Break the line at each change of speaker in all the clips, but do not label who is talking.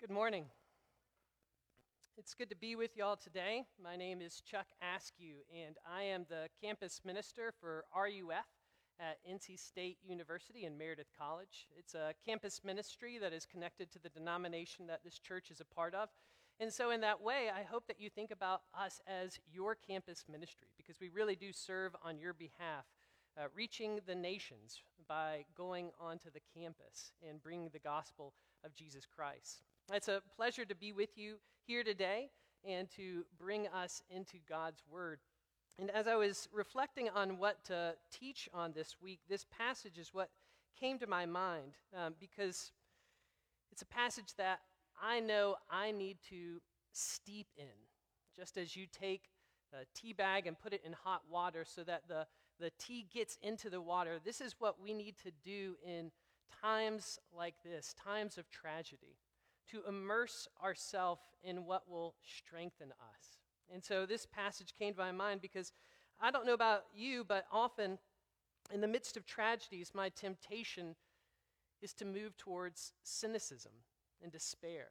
Good morning. It's good to be with y'all today. My name is Chuck Askew, and I am the campus minister for RUF at NC State University and Meredith College. It's a campus ministry that is connected to the denomination that this church is a part of. And so, in that way, I hope that you think about us as your campus ministry because we really do serve on your behalf, uh, reaching the nations by going onto the campus and bringing the gospel of Jesus Christ. It's a pleasure to be with you here today and to bring us into God's Word. And as I was reflecting on what to teach on this week, this passage is what came to my mind um, because it's a passage that I know I need to steep in. Just as you take a tea bag and put it in hot water so that the, the tea gets into the water, this is what we need to do in times like this, times of tragedy to immerse ourselves in what will strengthen us. And so this passage came to my mind because I don't know about you, but often in the midst of tragedies, my temptation is to move towards cynicism and despair.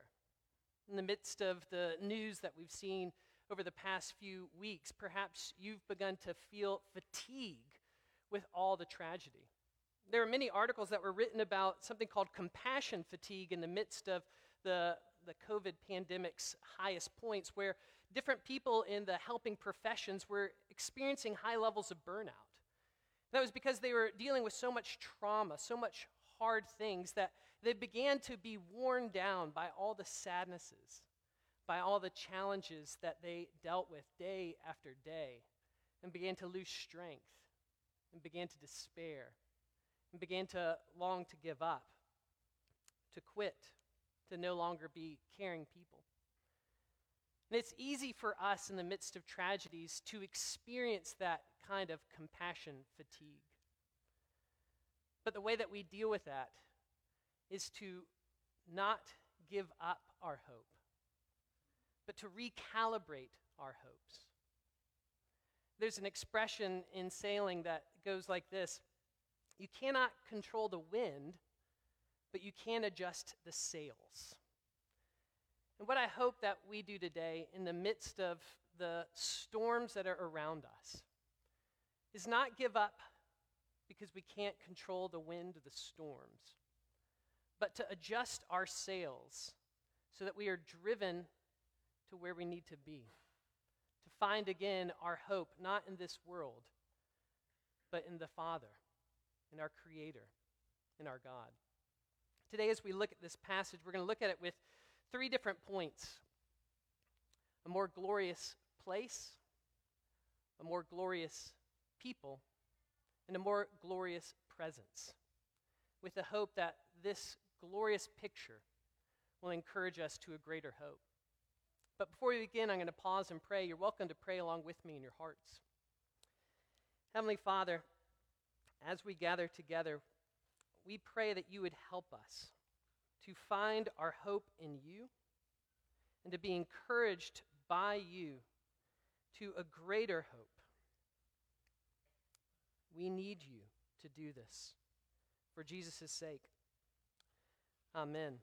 In the midst of the news that we've seen over the past few weeks, perhaps you've begun to feel fatigue with all the tragedy. There are many articles that were written about something called compassion fatigue in the midst of the, the COVID pandemic's highest points, where different people in the helping professions were experiencing high levels of burnout. That was because they were dealing with so much trauma, so much hard things, that they began to be worn down by all the sadnesses, by all the challenges that they dealt with day after day, and began to lose strength, and began to despair, and began to long to give up, to quit, to no longer be caring people. And it's easy for us in the midst of tragedies to experience that kind of compassion fatigue. But the way that we deal with that is to not give up our hope, but to recalibrate our hopes. There's an expression in sailing that goes like this You cannot control the wind, but you can adjust the sails. And what I hope that we do today in the midst of the storms that are around us is not give up because we can't control the wind of the storms, but to adjust our sails so that we are driven to where we need to be. To find again our hope, not in this world, but in the Father, in our Creator, in our God. Today, as we look at this passage, we're going to look at it with three different points a more glorious place, a more glorious people, and a more glorious presence, with the hope that this glorious picture will encourage us to a greater hope. But before we begin, I'm going to pause and pray. You're welcome to pray along with me in your hearts. Heavenly Father, as we gather together, we pray that you would help us to find our hope in you and to be encouraged by you to a greater hope. We need you to do this for Jesus' sake. Amen.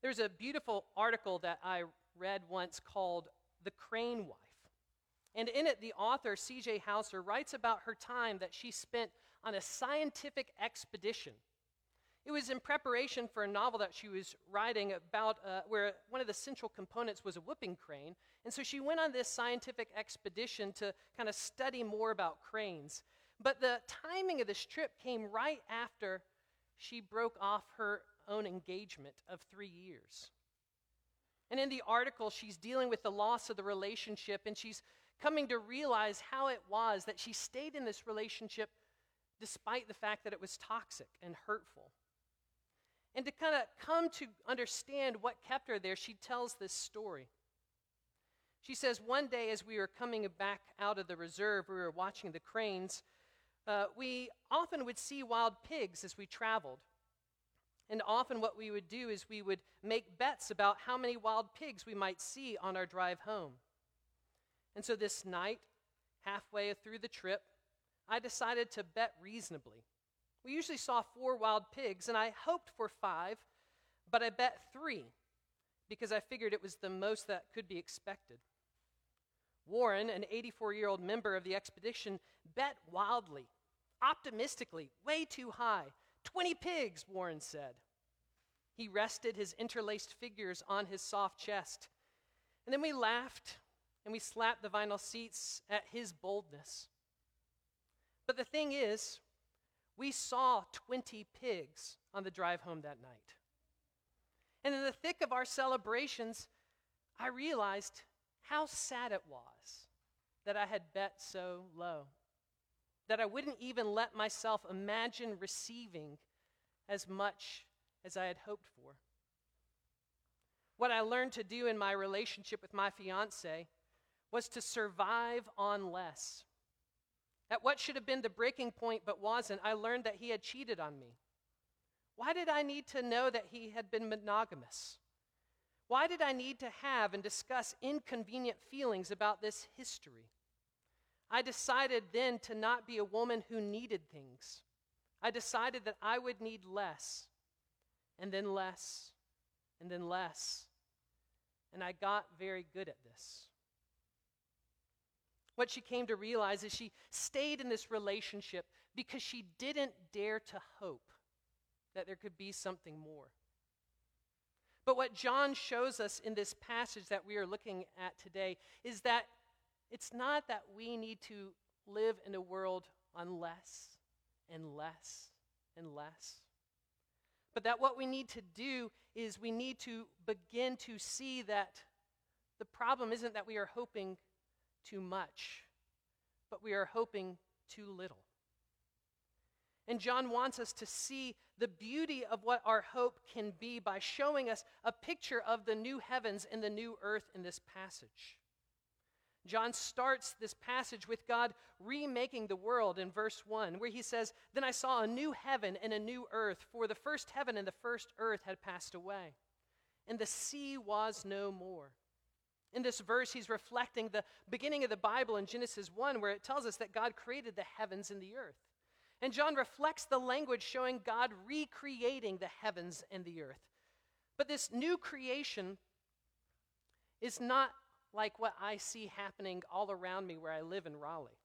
There's a beautiful article that I read once called The Crane Wife. And in it, the author, C.J. Hauser, writes about her time that she spent on a scientific expedition. It was in preparation for a novel that she was writing about uh, where one of the central components was a whooping crane. And so she went on this scientific expedition to kind of study more about cranes. But the timing of this trip came right after she broke off her own engagement of three years. And in the article, she's dealing with the loss of the relationship and she's coming to realize how it was that she stayed in this relationship despite the fact that it was toxic and hurtful. And to kind of come to understand what kept her there, she tells this story. She says, One day as we were coming back out of the reserve, we were watching the cranes. Uh, we often would see wild pigs as we traveled. And often, what we would do is we would make bets about how many wild pigs we might see on our drive home. And so, this night, halfway through the trip, I decided to bet reasonably. We usually saw four wild pigs, and I hoped for five, but I bet three because I figured it was the most that could be expected. Warren, an 84 year old member of the expedition, bet wildly, optimistically, way too high. 20 pigs, Warren said. He rested his interlaced figures on his soft chest. And then we laughed and we slapped the vinyl seats at his boldness. But the thing is, we saw 20 pigs on the drive home that night. And in the thick of our celebrations, I realized how sad it was that I had bet so low, that I wouldn't even let myself imagine receiving as much as I had hoped for. What I learned to do in my relationship with my fiance was to survive on less. At what should have been the breaking point but wasn't, I learned that he had cheated on me. Why did I need to know that he had been monogamous? Why did I need to have and discuss inconvenient feelings about this history? I decided then to not be a woman who needed things. I decided that I would need less, and then less, and then less. And I got very good at this. What she came to realize is she stayed in this relationship because she didn't dare to hope that there could be something more. But what John shows us in this passage that we are looking at today is that it's not that we need to live in a world on less and less and less, but that what we need to do is we need to begin to see that the problem isn't that we are hoping too much, but we are hoping too little. And John wants us to see the beauty of what our hope can be by showing us a picture of the new heavens and the new earth in this passage. John starts this passage with God remaking the world in verse 1, where he says, Then I saw a new heaven and a new earth, for the first heaven and the first earth had passed away, and the sea was no more. In this verse, he's reflecting the beginning of the Bible in Genesis 1, where it tells us that God created the heavens and the earth. And John reflects the language showing God recreating the heavens and the earth. But this new creation is not like what I see happening all around me where I live in Raleigh.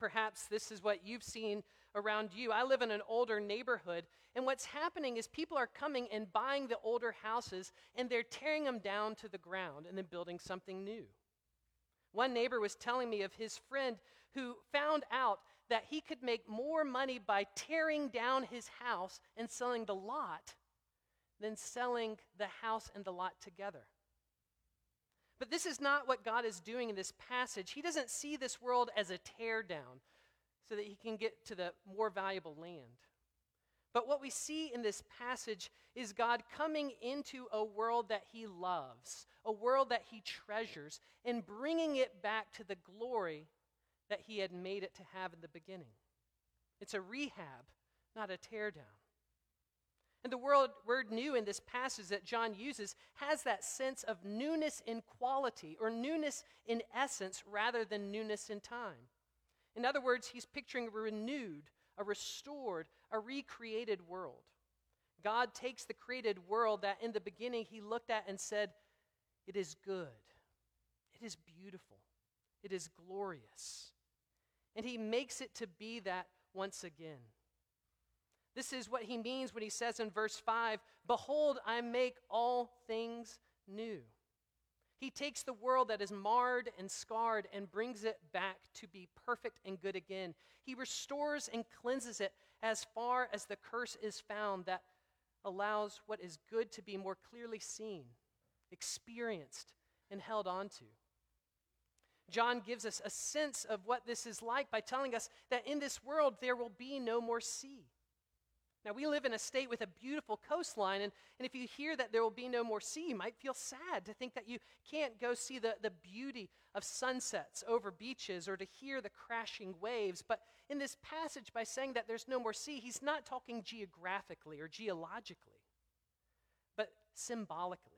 Perhaps this is what you've seen around you. I live in an older neighborhood, and what's happening is people are coming and buying the older houses and they're tearing them down to the ground and then building something new. One neighbor was telling me of his friend who found out that he could make more money by tearing down his house and selling the lot than selling the house and the lot together. But this is not what God is doing in this passage. He doesn't see this world as a tear down so that he can get to the more valuable land. But what we see in this passage is God coming into a world that he loves, a world that he treasures, and bringing it back to the glory that he had made it to have in the beginning. It's a rehab, not a teardown. And the word, word new in this passage that John uses has that sense of newness in quality or newness in essence rather than newness in time. In other words, he's picturing a renewed, a restored, a recreated world. God takes the created world that in the beginning he looked at and said, It is good, it is beautiful, it is glorious. And he makes it to be that once again. This is what he means when he says in verse 5 Behold, I make all things new. He takes the world that is marred and scarred and brings it back to be perfect and good again. He restores and cleanses it as far as the curse is found that allows what is good to be more clearly seen, experienced, and held onto. John gives us a sense of what this is like by telling us that in this world there will be no more sea. Now, we live in a state with a beautiful coastline, and, and if you hear that there will be no more sea, you might feel sad to think that you can't go see the, the beauty of sunsets over beaches or to hear the crashing waves. But in this passage, by saying that there's no more sea, he's not talking geographically or geologically, but symbolically.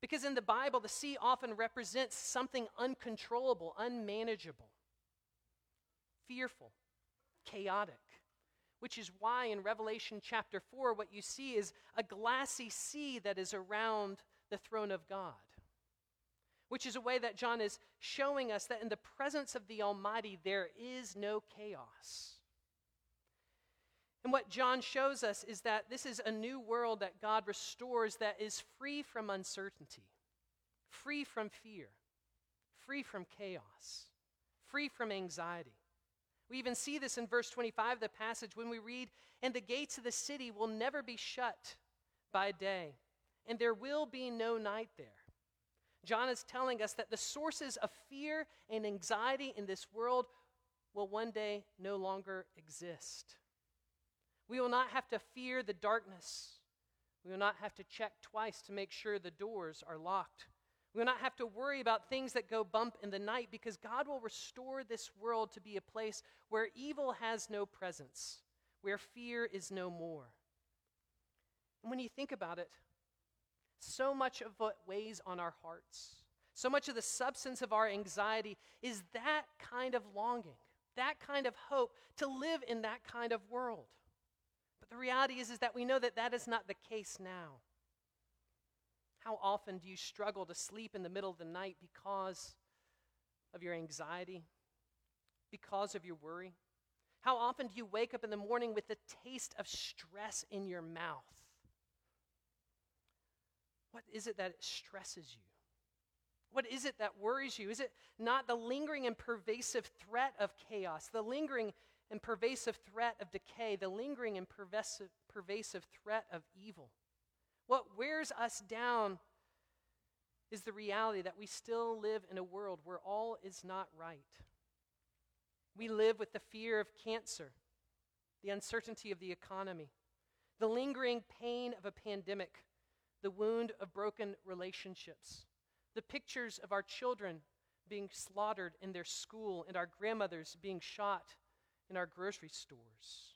Because in the Bible, the sea often represents something uncontrollable, unmanageable, fearful, chaotic which is why in Revelation chapter 4, what you see is a glassy sea that is around the throne of God. Which is a way that John is showing us that in the presence of the Almighty, there is no chaos. And what John shows us is that this is a new world that God restores that is free from uncertainty, free from fear, free from chaos, free from anxiety. We even see this in verse 25 of the passage when we read, And the gates of the city will never be shut by day, and there will be no night there. John is telling us that the sources of fear and anxiety in this world will one day no longer exist. We will not have to fear the darkness. We will not have to check twice to make sure the doors are locked. We will not have to worry about things that go bump in the night because God will restore this world to be a place where evil has no presence, where fear is no more. And when you think about it, so much of what weighs on our hearts, so much of the substance of our anxiety is that kind of longing, that kind of hope to live in that kind of world. But the reality is, is that we know that that is not the case now. How often do you struggle to sleep in the middle of the night because of your anxiety, because of your worry? How often do you wake up in the morning with the taste of stress in your mouth? What is it that stresses you? What is it that worries you? Is it not the lingering and pervasive threat of chaos, the lingering and pervasive threat of decay, the lingering and pervasive, pervasive threat of evil? What wears us down is the reality that we still live in a world where all is not right. We live with the fear of cancer, the uncertainty of the economy, the lingering pain of a pandemic, the wound of broken relationships, the pictures of our children being slaughtered in their school and our grandmothers being shot in our grocery stores.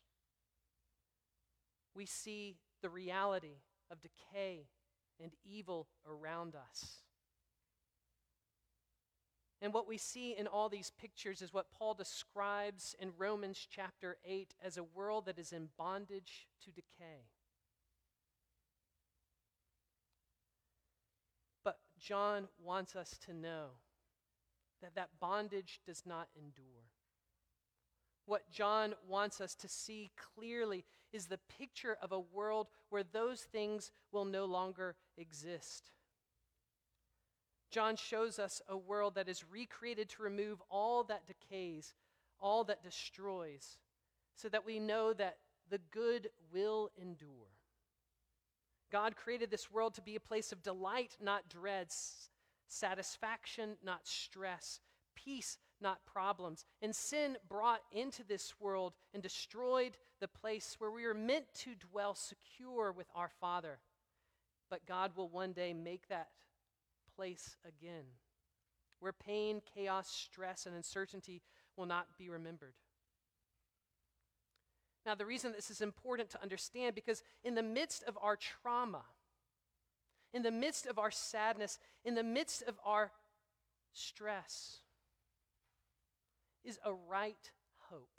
We see the reality of decay and evil around us. And what we see in all these pictures is what Paul describes in Romans chapter 8 as a world that is in bondage to decay. But John wants us to know that that bondage does not endure. What John wants us to see clearly is the picture of a world where those things will no longer exist. John shows us a world that is recreated to remove all that decays, all that destroys, so that we know that the good will endure. God created this world to be a place of delight, not dread, satisfaction, not stress, peace, not problems. And sin brought into this world and destroyed the place where we were meant to dwell secure with our Father. But God will one day make that place again, where pain, chaos, stress, and uncertainty will not be remembered. Now, the reason this is important to understand because in the midst of our trauma, in the midst of our sadness, in the midst of our stress, is a right hope.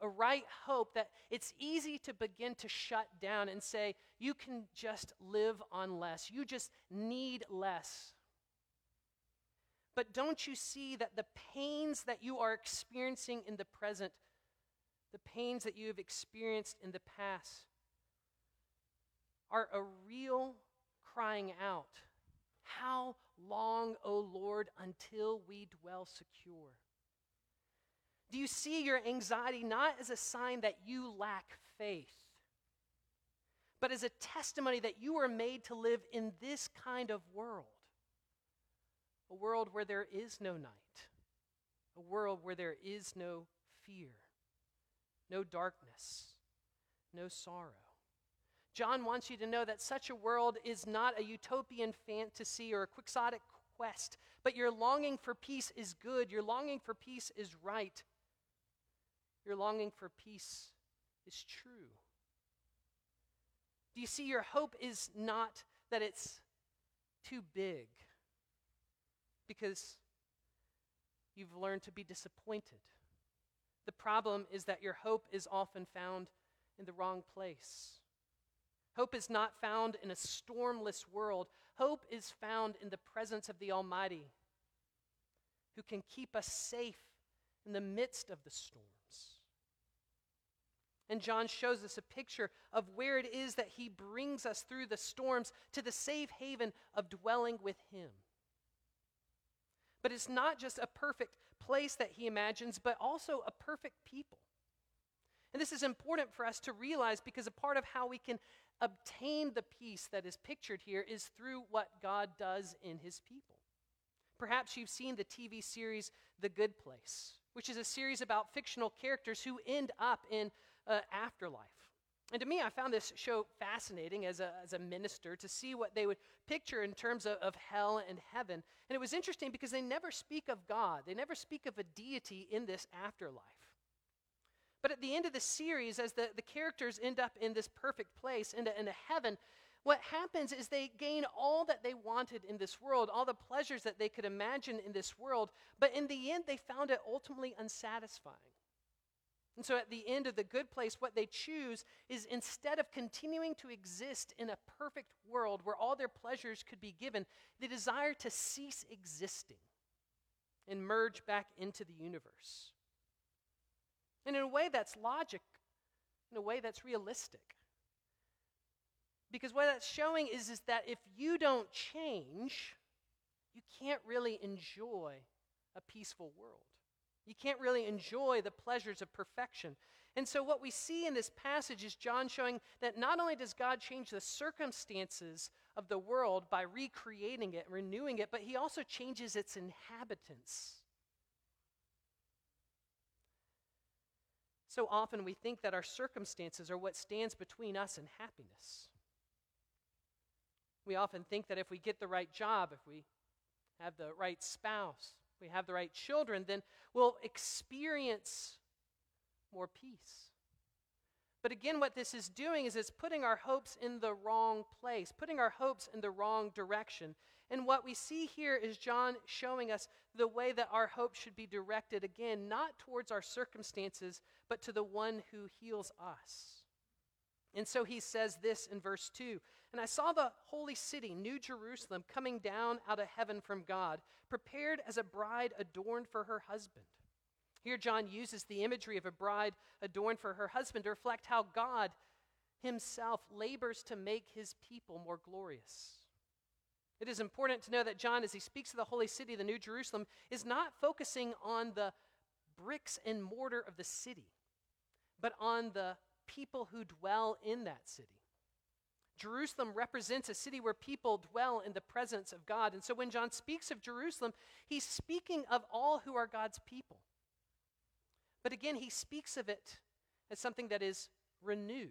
A right hope that it's easy to begin to shut down and say, you can just live on less. You just need less. But don't you see that the pains that you are experiencing in the present, the pains that you have experienced in the past, are a real crying out? How long, O Lord, until we dwell secure? Do you see your anxiety not as a sign that you lack faith, but as a testimony that you are made to live in this kind of world? A world where there is no night, a world where there is no fear, no darkness, no sorrow. John wants you to know that such a world is not a utopian fantasy or a quixotic quest, but your longing for peace is good. Your longing for peace is right. Your longing for peace is true. Do you see, your hope is not that it's too big because you've learned to be disappointed The problem is that your hope is often found in the wrong place. Hope is not found in a stormless world. Hope is found in the presence of the Almighty, who can keep us safe in the midst of the storms. And John shows us a picture of where it is that he brings us through the storms to the safe haven of dwelling with him. But it's not just a perfect place that he imagines, but also a perfect people. And this is important for us to realize because a part of how we can obtain the peace that is pictured here is through what God does in his people. Perhaps you've seen the TV series The Good Place, which is a series about fictional characters who end up in uh, afterlife. And to me, I found this show fascinating as a, as a minister to see what they would picture in terms of, of hell and heaven. And it was interesting because they never speak of God, they never speak of a deity in this afterlife. But at the end of the series, as the, the characters end up in this perfect place, into, into heaven, what happens is they gain all that they wanted in this world, all the pleasures that they could imagine in this world, but in the end, they found it ultimately unsatisfying. And so at the end of the good place, what they choose is instead of continuing to exist in a perfect world where all their pleasures could be given, they desire to cease existing and merge back into the universe. And in a way that's logic, in a way that's realistic. Because what that's showing is, is that if you don't change, you can't really enjoy a peaceful world. You can't really enjoy the pleasures of perfection. And so, what we see in this passage is John showing that not only does God change the circumstances of the world by recreating it, renewing it, but he also changes its inhabitants. So often we think that our circumstances are what stands between us and happiness. We often think that if we get the right job, if we have the right spouse, we have the right children, then we'll experience more peace. But again, what this is doing is it's putting our hopes in the wrong place, putting our hopes in the wrong direction. And what we see here is John showing us the way that our hope should be directed again, not towards our circumstances, but to the one who heals us. And so he says this in verse 2 And I saw the holy city, New Jerusalem, coming down out of heaven from God, prepared as a bride adorned for her husband. Here, John uses the imagery of a bride adorned for her husband to reflect how God himself labors to make his people more glorious. It is important to know that John, as he speaks of the holy city, the New Jerusalem, is not focusing on the bricks and mortar of the city, but on the people who dwell in that city. Jerusalem represents a city where people dwell in the presence of God. And so when John speaks of Jerusalem, he's speaking of all who are God's people. But again, he speaks of it as something that is renewed.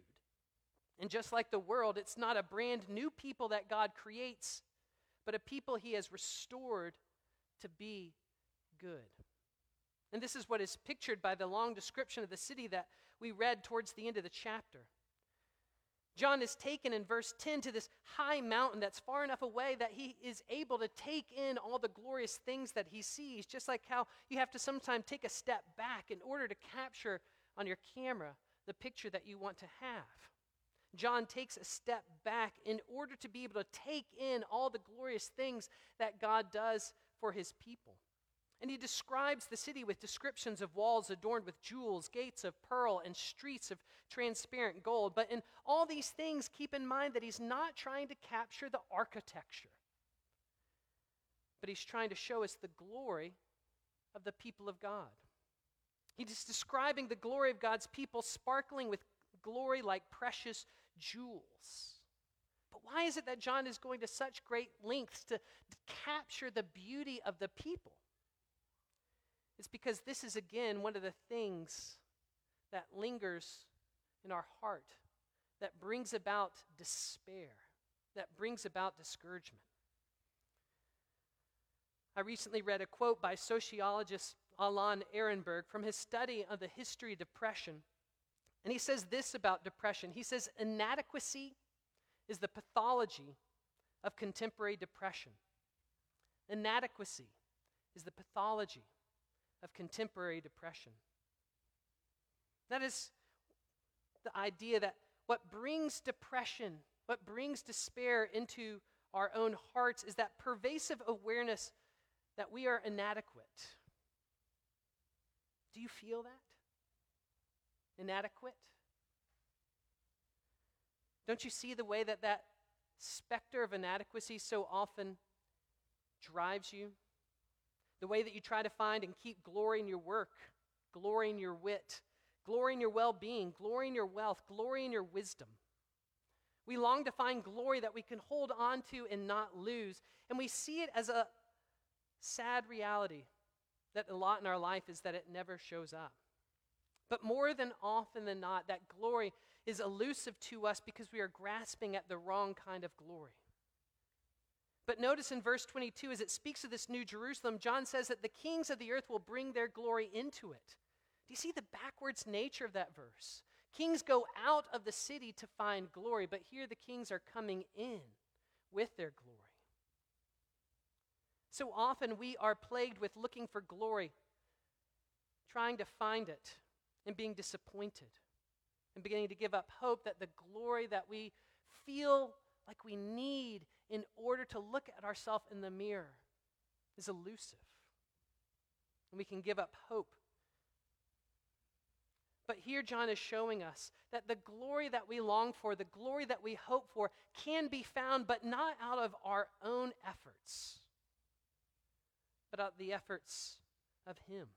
And just like the world, it's not a brand new people that God creates, but a people he has restored to be good. And this is what is pictured by the long description of the city that we read towards the end of the chapter. John is taken in verse 10 to this high mountain that's far enough away that he is able to take in all the glorious things that he sees, just like how you have to sometimes take a step back in order to capture on your camera the picture that you want to have. John takes a step back in order to be able to take in all the glorious things that God does for his people. And he describes the city with descriptions of walls adorned with jewels, gates of pearl, and streets of transparent gold. But in all these things, keep in mind that he's not trying to capture the architecture, but he's trying to show us the glory of the people of God. He's describing the glory of God's people sparkling with glory like precious jewels. But why is it that John is going to such great lengths to, to capture the beauty of the people? It's because this is, again, one of the things that lingers in our heart, that brings about despair, that brings about discouragement. I recently read a quote by sociologist Alan Ehrenberg from his study of the history of depression. And he says this about depression. He says, inadequacy is the pathology of contemporary depression. Inadequacy is the pathology of contemporary depression. That is the idea that what brings depression, what brings despair into our own hearts is that pervasive awareness that we are inadequate. Do you feel that? Inadequate? Don't you see the way that that specter of inadequacy so often drives you? The way that you try to find and keep glory in your work, glory in your wit, glory in your well being, glory in your wealth, glory in your wisdom. We long to find glory that we can hold on to and not lose. And we see it as a sad reality that a lot in our life is that it never shows up. But more than often than not, that glory is elusive to us because we are grasping at the wrong kind of glory. But notice in verse 22, as it speaks of this new Jerusalem, John says that the kings of the earth will bring their glory into it. Do you see the backwards nature of that verse? Kings go out of the city to find glory, but here the kings are coming in with their glory. So often we are plagued with looking for glory, trying to find it, and being disappointed, and beginning to give up hope that the glory that we feel like we need in order to look at ourselves in the mirror is elusive. And we can give up hope but here, John is showing us that the glory that we long for, the glory that we hope for, can be found, but not out of our own efforts, but out of the efforts of Him.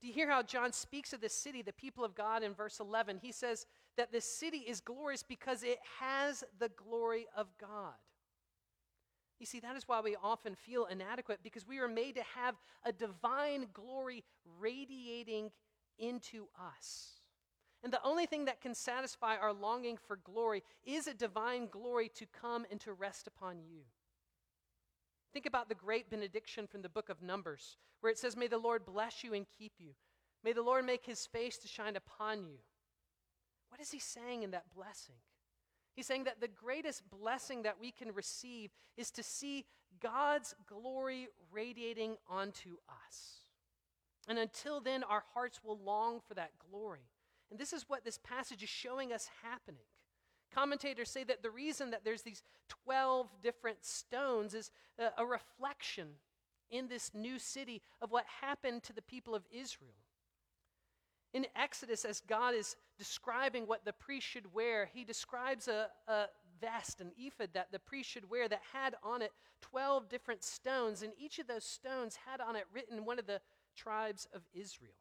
Do you hear how John speaks of this city, the people of God, in verse 11? He says that this city is glorious because it has the glory of God. You see, that is why we often feel inadequate because we are made to have a divine glory radiating into us. And the only thing that can satisfy our longing for glory is a divine glory to come and to rest upon you. Think about the great benediction from the book of Numbers, where it says, May the Lord bless you and keep you. May the Lord make his face to shine upon you. What is he saying in that blessing? He's saying that the greatest blessing that we can receive is to see God's glory radiating onto us. And until then, our hearts will long for that glory. And this is what this passage is showing us happening. Commentators say that the reason that there's these 12 different stones is a, a reflection in this new city of what happened to the people of Israel. In Exodus, as God is describing what the priest should wear, he describes a, a vest, an ephod that the priest should wear that had on it 12 different stones, and each of those stones had on it written one of the tribes of Israel.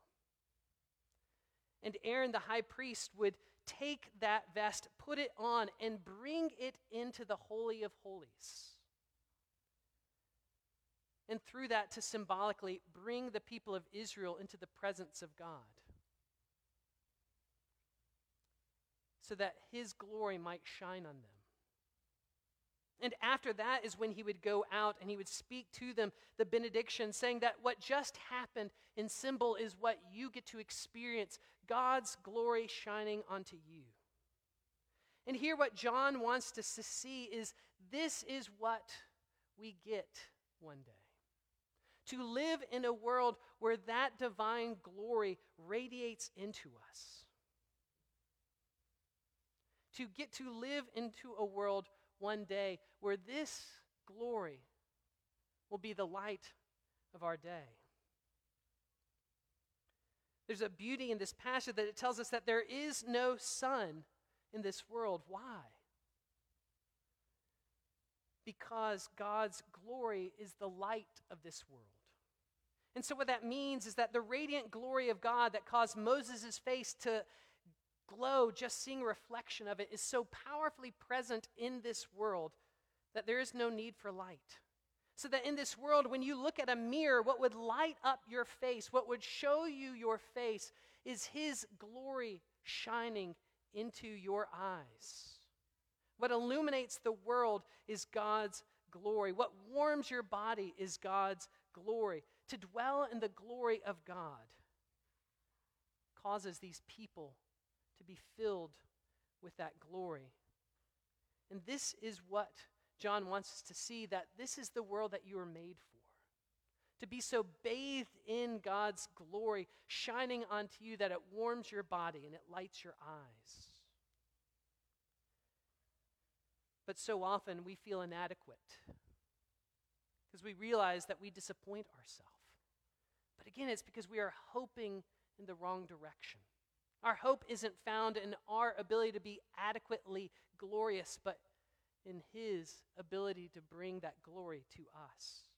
And Aaron the high priest would take that vest, put it on, and bring it into the Holy of Holies. And through that, to symbolically bring the people of Israel into the presence of God. So that his glory might shine on them. And after that is when he would go out and he would speak to them the benediction, saying that what just happened in symbol is what you get to experience God's glory shining onto you. And here, what John wants us to see is this is what we get one day. To live in a world where that divine glory radiates into us. To get to live into a world one day where this glory will be the light of our day. There's a beauty in this passage that it tells us that there is no sun in this world. Why? Because God's glory is the light of this world. And so, what that means is that the radiant glory of God that caused Moses' face to glow, just seeing a reflection of it, is so powerfully present in this world that there is no need for light. So that in this world, when you look at a mirror, what would light up your face, what would show you your face, is His glory shining into your eyes. What illuminates the world is God's glory. What warms your body is God's glory. To dwell in the glory of God causes these people to be filled with that glory. And this is what John wants us to see that this is the world that you are made for to be so bathed in God's glory, shining onto you that it warms your body and it lights your eyes. But so often we feel inadequate because we realize that we disappoint ourselves. But again, it's because we are hoping in the wrong direction. Our hope isn't found in our ability to be adequately glorious, but in His ability to bring that glory to us.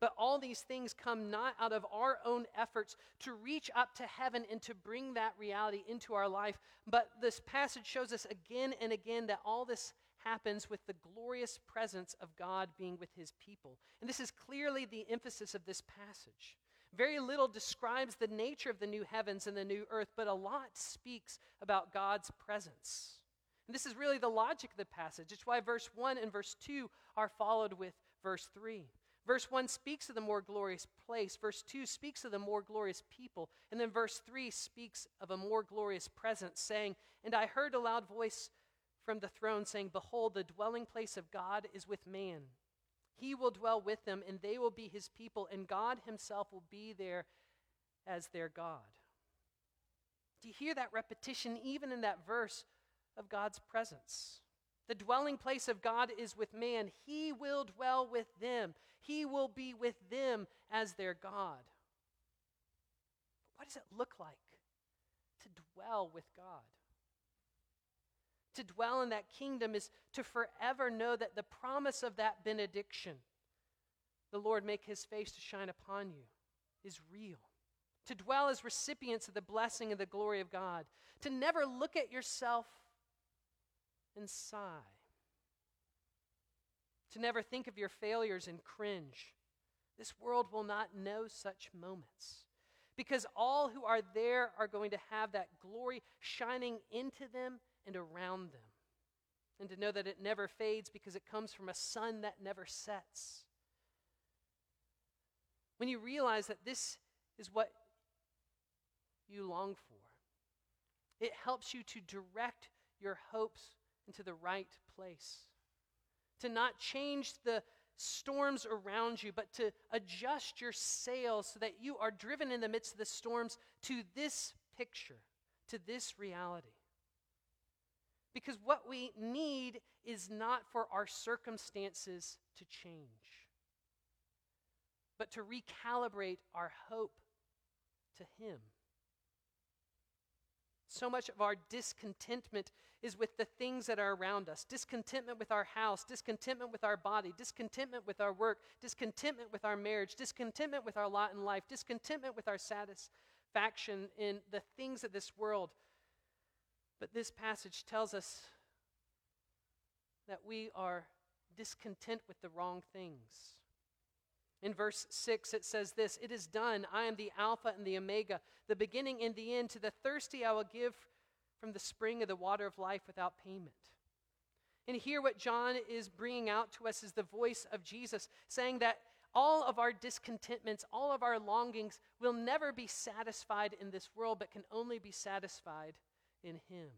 But all these things come not out of our own efforts to reach up to heaven and to bring that reality into our life. But this passage shows us again and again that all this happens with the glorious presence of God being with his people. And this is clearly the emphasis of this passage. Very little describes the nature of the new heavens and the new earth, but a lot speaks about God's presence. And this is really the logic of the passage. It's why verse 1 and verse 2 are followed with verse 3. Verse 1 speaks of the more glorious place. Verse 2 speaks of the more glorious people. And then verse 3 speaks of a more glorious presence, saying, And I heard a loud voice from the throne saying, Behold, the dwelling place of God is with man. He will dwell with them, and they will be his people, and God himself will be there as their God. Do you hear that repetition even in that verse of God's presence? The dwelling place of God is with man. He will dwell with them. He will be with them as their God. But what does it look like to dwell with God? To dwell in that kingdom is to forever know that the promise of that benediction, the Lord make his face to shine upon you, is real. To dwell as recipients of the blessing and the glory of God. To never look at yourself and sigh. To never think of your failures and cringe. This world will not know such moments. Because all who are there are going to have that glory shining into them and around them. And to know that it never fades because it comes from a sun that never sets. When you realize that this is what you long for, it helps you to direct your hopes into the right place. To not change the storms around you, but to adjust your sails so that you are driven in the midst of the storms to this picture, to this reality. Because what we need is not for our circumstances to change, but to recalibrate our hope to Him. So much of our discontentment is with the things that are around us discontentment with our house, discontentment with our body, discontentment with our work, discontentment with our marriage, discontentment with our lot in life, discontentment with our satisfaction in the things of this world. But this passage tells us that we are discontent with the wrong things. In verse 6, it says this It is done. I am the Alpha and the Omega, the beginning and the end. To the thirsty, I will give from the spring of the water of life without payment. And here, what John is bringing out to us is the voice of Jesus, saying that all of our discontentments, all of our longings will never be satisfied in this world, but can only be satisfied in Him.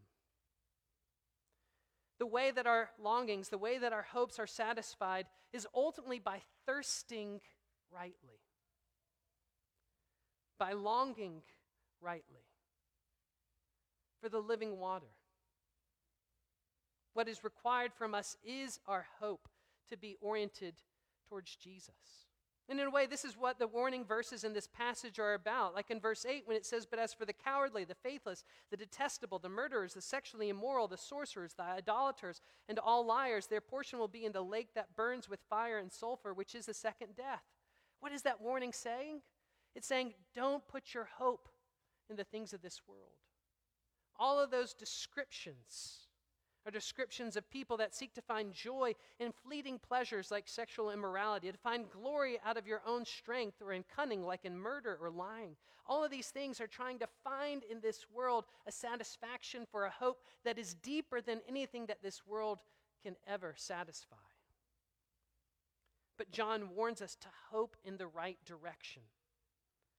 The way that our longings, the way that our hopes are satisfied is ultimately by thirsting rightly, by longing rightly for the living water. What is required from us is our hope to be oriented towards Jesus. And in a way, this is what the warning verses in this passage are about. Like in verse 8, when it says, But as for the cowardly, the faithless, the detestable, the murderers, the sexually immoral, the sorcerers, the idolaters, and all liars, their portion will be in the lake that burns with fire and sulfur, which is the second death. What is that warning saying? It's saying, Don't put your hope in the things of this world. All of those descriptions are descriptions of people that seek to find joy in fleeting pleasures like sexual immorality, to find glory out of your own strength or in cunning like in murder or lying. All of these things are trying to find in this world a satisfaction for a hope that is deeper than anything that this world can ever satisfy. But John warns us to hope in the right direction.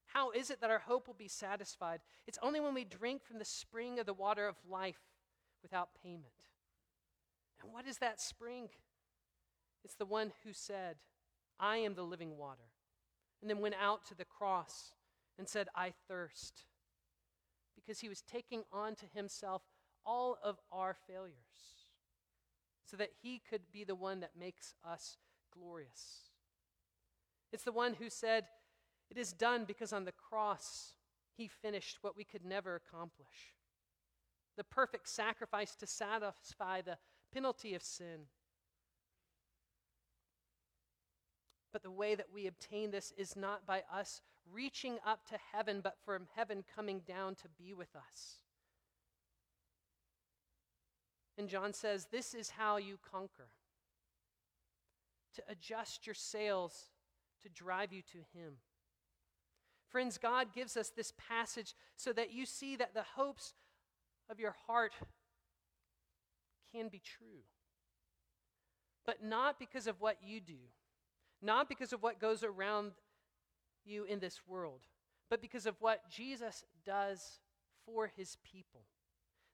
How is it that our hope will be satisfied? It's only when we drink from the spring of the water of life without payment. And what is that spring? It's the one who said, I am the living water. And then went out to the cross and said, I thirst. Because he was taking on to himself all of our failures so that he could be the one that makes us glorious. It's the one who said, It is done because on the cross he finished what we could never accomplish. The perfect sacrifice to satisfy the penalty of sin. But the way that we obtain this is not by us reaching up to heaven, but from heaven coming down to be with us. And John says, This is how you conquer to adjust your sails to drive you to Him. Friends, God gives us this passage so that you see that the hopes of your heart can be true. But not because of what you do, not because of what goes around you in this world, but because of what Jesus does for his people.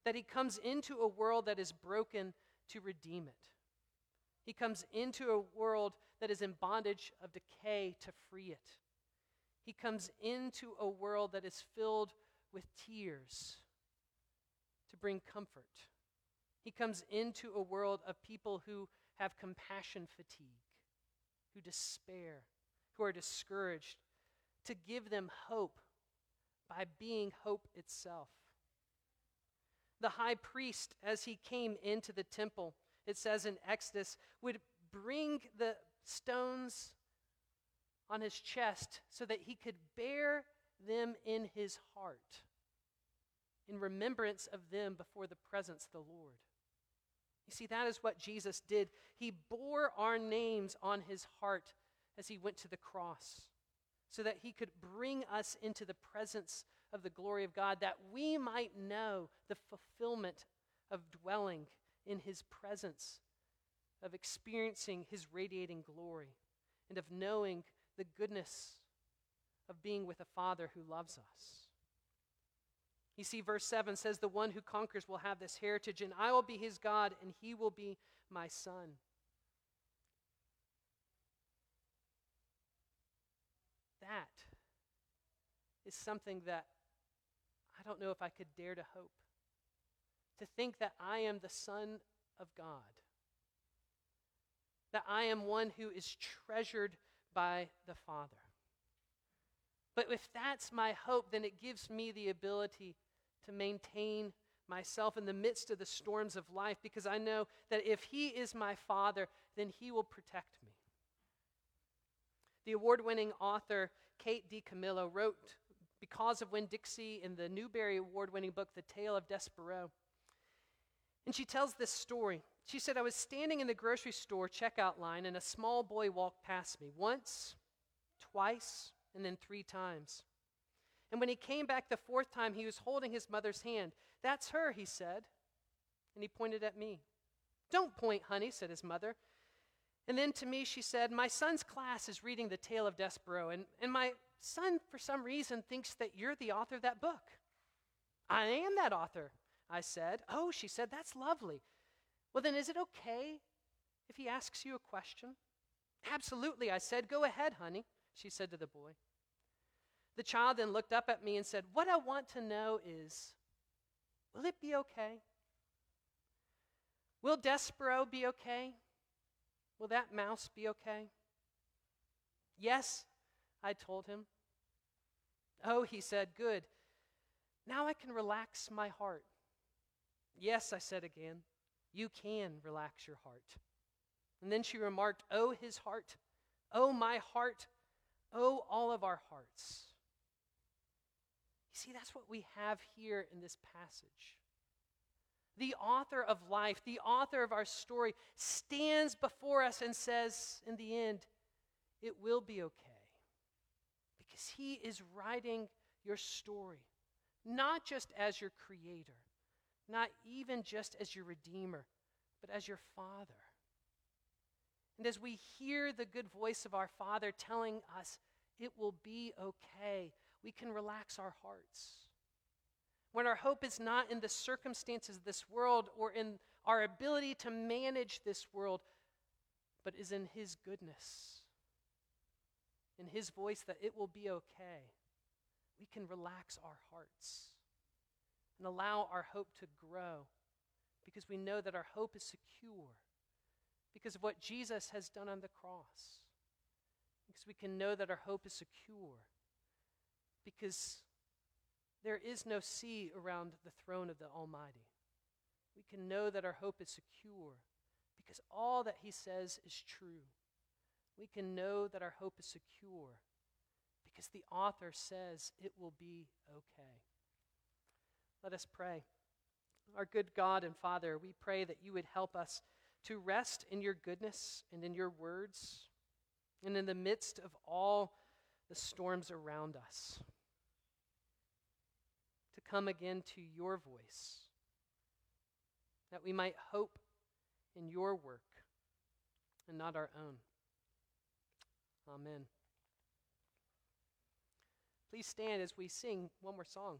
That he comes into a world that is broken to redeem it. He comes into a world that is in bondage of decay to free it. He comes into a world that is filled with tears to bring comfort. He comes into a world of people who have compassion fatigue, who despair, who are discouraged, to give them hope by being hope itself. The high priest, as he came into the temple, it says in Exodus, would bring the stones on his chest so that he could bear them in his heart in remembrance of them before the presence of the Lord. You see, that is what Jesus did. He bore our names on his heart as he went to the cross so that he could bring us into the presence of the glory of God, that we might know the fulfillment of dwelling in his presence, of experiencing his radiating glory, and of knowing the goodness of being with a Father who loves us. You see, verse 7 says, The one who conquers will have this heritage, and I will be his God, and he will be my son. That is something that I don't know if I could dare to hope. To think that I am the Son of God, that I am one who is treasured by the Father. But if that's my hope, then it gives me the ability to maintain myself in the midst of the storms of life because I know that if He is my Father, then He will protect me. The award winning author Kate DiCamillo wrote Because of Winn-Dixie in the Newbery Award winning book, The Tale of Despereaux. And she tells this story. She said, I was standing in the grocery store checkout line, and a small boy walked past me once, twice, and then three times. And when he came back the fourth time, he was holding his mother's hand. That's her, he said. And he pointed at me. Don't point, honey, said his mother. And then to me, she said, My son's class is reading The Tale of Despereaux, and, and my son, for some reason, thinks that you're the author of that book. I am that author, I said. Oh, she said, That's lovely. Well, then, is it okay if he asks you a question? Absolutely, I said. Go ahead, honey, she said to the boy. The child then looked up at me and said, What I want to know is, will it be okay? Will Despereaux be okay? Will that mouse be okay? Yes, I told him. Oh, he said, Good. Now I can relax my heart. Yes, I said again, you can relax your heart. And then she remarked, Oh, his heart. Oh, my heart. Oh, all of our hearts. You see, that's what we have here in this passage. The author of life, the author of our story, stands before us and says, in the end, it will be okay. Because he is writing your story, not just as your creator, not even just as your redeemer, but as your father. And as we hear the good voice of our Father telling us, it will be okay, we can relax our hearts. When our hope is not in the circumstances of this world or in our ability to manage this world, but is in His goodness in His voice that it will be okay, we can relax our hearts and allow our hope to grow because we know that our hope is secure because of what Jesus has done on the cross. Because we can know that our hope is secure because there is no sea around the throne of the Almighty. We can know that our hope is secure because all that He says is true. We can know that our hope is secure because the author says it will be okay. Let us pray. Our good God and Father, we pray that you would help us to rest in your goodness and in your words and in the midst of all the storms around us. To come again to your voice, that we might hope in your work and not our own. Amen. Please stand as we sing one more song.